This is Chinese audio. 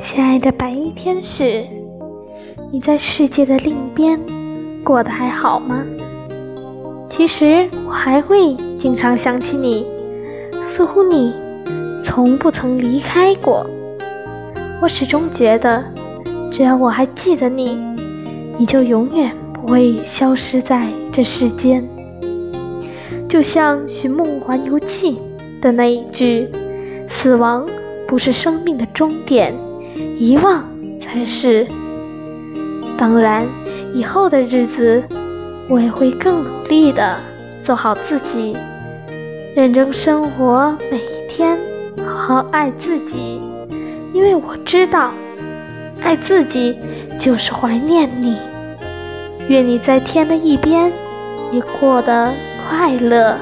亲爱的白衣天使，你在世界的另一边过得还好吗？其实我还会经常想起你，似乎你从不曾离开过。我始终觉得，只要我还记得你，你就永远不会消失在这世间。就像《寻梦环游记》的那一句：“死亡不是生命的终点。”遗忘才是。当然，以后的日子，我也会更努力的做好自己，认真生活每一天，好好爱自己。因为我知道，爱自己就是怀念你。愿你在天的一边，也过得快乐。